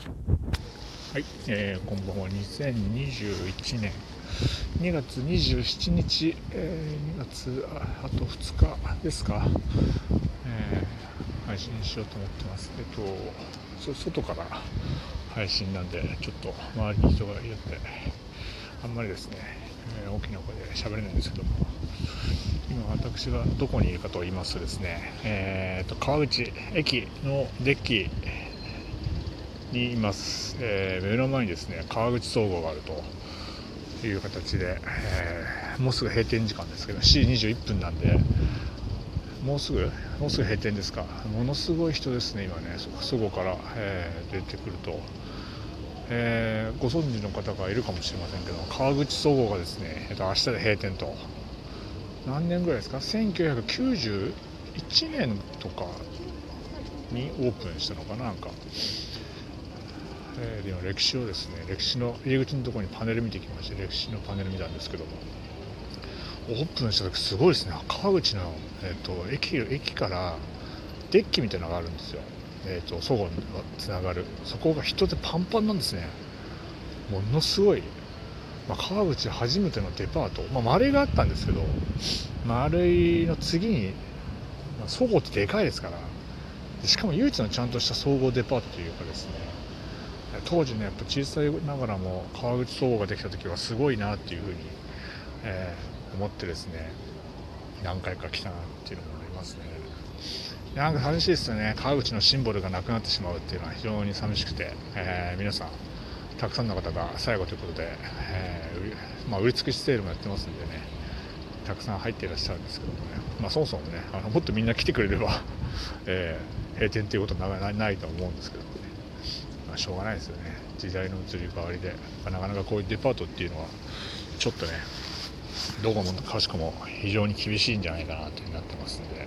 はい、えー、こんばんは。2021年2月27日、えー、2月あと2日ですか、えー、配信しようと思ってます。えっと、外から配信なんで、ちょっと周りに人がいるんで、あんまりですね、えー、大きな声で喋れないんですけども、今私がどこにいるかと言いますとですね、えーと、川口駅のデッキにいます、えー、目の前にですね川口総合があるという形で、えー、もうすぐ閉店時間ですけど7時21分なんでもうすぐもうすぐ閉店ですか。ものすごい人ですね今ね。そこから、えー、出てくると、え、ご存知の方がいるかもしれませんけど川口総合がですね、えー、と明日で閉店と。何年ぐらいですか？1991年とかにオープンしたのかななんか。えー、で歴史をですね歴史の入り口のところにパネル見てきまして歴史のパネル見たんですけどもオープンした時すごいですね。川口の、えーと、駅駅からデッキみたいなのがあるんですよ、えーと、そごにつながる。そこが人でパンパンなんですね。ものすごい、まあ、川口初めてのデパート、まあ、丸井があったんですけど丸井の次に、まあ、そごってでかいですから。しかも唯一のちゃんとした総合デパートというかですね。当時ねやっぱ小さいながらも川口総合ができた時はすごいなっていうふうに、えー、思ってですね何回か来たなっていうのもありますね。なんか寂しいですよね。川口のシンボルがなくなってしまうっていうのは非常に寂しくて、えー、皆さんたくさんの方が最後ということで、えー、まあ、売り尽くしセールもやってますんでねたくさん入っていらっしゃるんですけどもね、まあ、そもそもねあのもっとみんな来てくれれば、えー、閉店ということはないと思うんですけど、しょうがないですよね。時代の移り変わりで。なかなかこういうデパートっていうのはちょっとねどこもかしこも非常に厳しいんじゃないかなというになってますんで、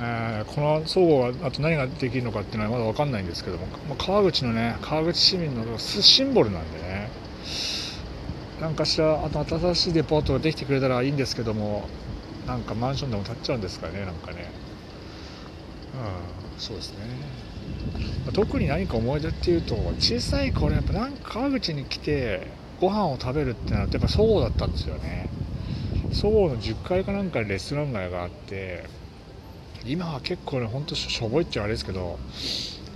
えー、この総合はあと何ができるのかっていうのはまだ分かんないんですけども、まあ、川口のね川口市民のシンボルなんでね。何かしらあと新しいデパートができてくれたらいいんですけどもなんかマンションでも建っちゃうんですかねなんかね。うんそうですね。特に何か思い出っていうと小さい頃やっぱなんか川口に来てご飯を食べるってなってやっぱそごうだったんですよね。そごうの10階かなんかにレストラン街があって今は結構ねほんとしょぼいっちゃあれですけど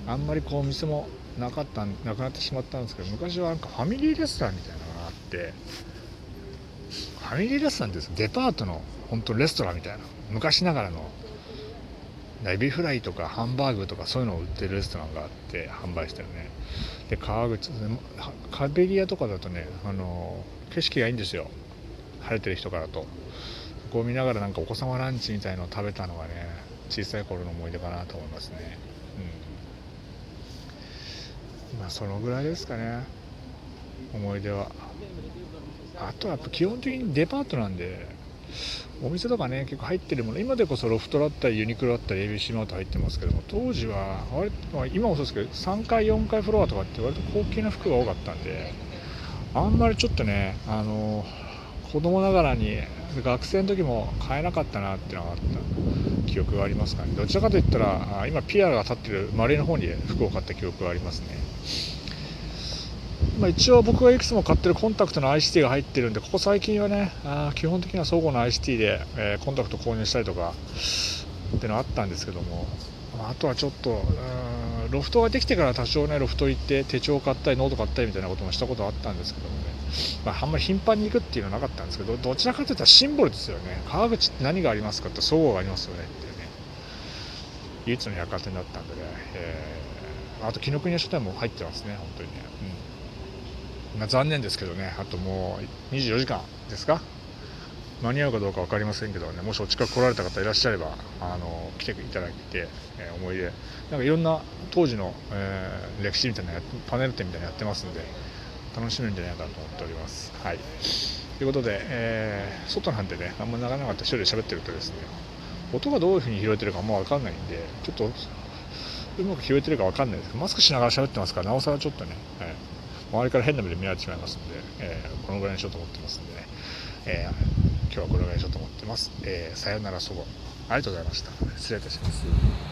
あんまりこうお店もなかったなくなってしまったんですけど昔はなんかファミリーレストランみたいなのがあってファミリーレストランですデパートの本当レストランみたいな昔ながらのエビフライとかハンバーグとかそういうのを売ってるレストランがあって販売してるね。で川口カベリアとかだとねあの景色がいいんですよ。晴れてる人からと。こう見ながらなんかお子様ランチみたいのを食べたのがね小さい頃の思い出かなと思いますね。うん。まあそのぐらいですかね。思い出は。あとはやっぱ基本的にデパートなんでお店とかね結構入ってるもの今でこそロフトだったりユニクロだったり ABC マート入ってますけども当時は割と今もそうですけど3階4階フロアとかって割と高級な服が多かったんであんまりちょっとねあの子供ながらに学生の時も買えなかったなっていうのがあった記憶がありますかね。どちらかといったら今ピアが立ってるマルイの方に服を買った記憶がありますね。まあ、一応僕がいくつも買ってるコンタクトの ICT が入ってるんでここ最近はねあ基本的には相互の ICT で、えー、コンタクト購入したりとかってのあったんですけどもあとはちょっとロフトができてから多少ねロフト行って手帳買ったりノート買ったりみたいなこともしたことあったんですけどもね、まあ、あんまり頻繁に行くっていうのはなかったんですけどどちらかといったらシンボルですよね。川口って何がありますかって相互がありますよねっていうね。唯一の百貨店だったんでね、えー、あと紀ノ国屋書店も入ってますね本当にね、うん。まあ、残念ですけどね。あともう24時間ですか？間に合うかどうか分かりませんけどね。もしお近く来られた方いらっしゃればあの来ていただいて、えー、思い出。なんかいろんな当時の、えー、歴史みたいなパネル展みたいなのやってますんで楽しめるんじゃないかなと思っております。はい。ということで、えー、外なんでねあんま長々と一人で喋ってるとですね音がどういうふうに拾えてるかもう分かんないんでちょっとうまく拾えてるか分かんないですけどマスクしながら喋ってますからなおさらちょっとね、はい。周りから変な目で見られてしまいますので、えー、このぐらいにしようと思ってますんでね、えー、今日はこれぐらいにしようと思ってます。えー、さよなら祖母。ありがとうございました。失礼いたします。